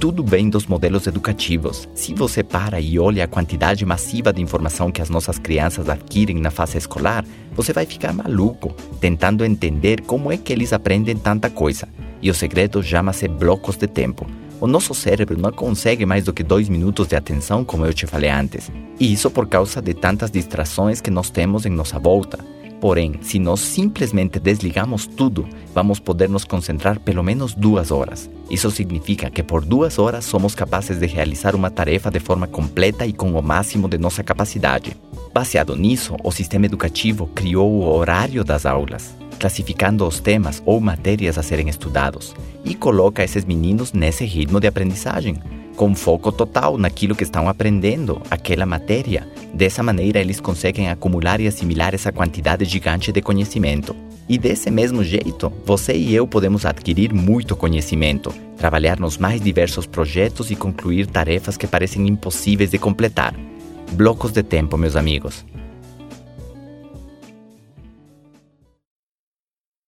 tudo vem dos modelos educativos. Se você para e olha a quantidade massiva de informação que as nossas crianças adquirem na fase escolar, você vai ficar maluco tentando entender como é que eles aprendem tanta coisa. E o segredo chama-se blocos de tempo. O nosso cérebro não consegue mais do que dois minutos de atenção, como eu te falei antes. E isso por causa de tantas distrações que nós temos em nossa volta. Porém, se nós simplesmente desligamos tudo, vamos poder nos concentrar pelo menos duas horas. Isso significa que por duas horas somos capazes de realizar uma tarefa de forma completa e com o máximo de nossa capacidade. Baseado nisso, o sistema educativo criou o horário das aulas classificando os temas ou matérias a serem estudados e coloca esses meninos nesse ritmo de aprendizagem, com foco total naquilo que estão aprendendo, aquela matéria. Dessa maneira, eles conseguem acumular e assimilar essa quantidade gigante de conhecimento. E desse mesmo jeito, você e eu podemos adquirir muito conhecimento, trabalhar nos mais diversos projetos e concluir tarefas que parecem impossíveis de completar. Blocos de tempo, meus amigos.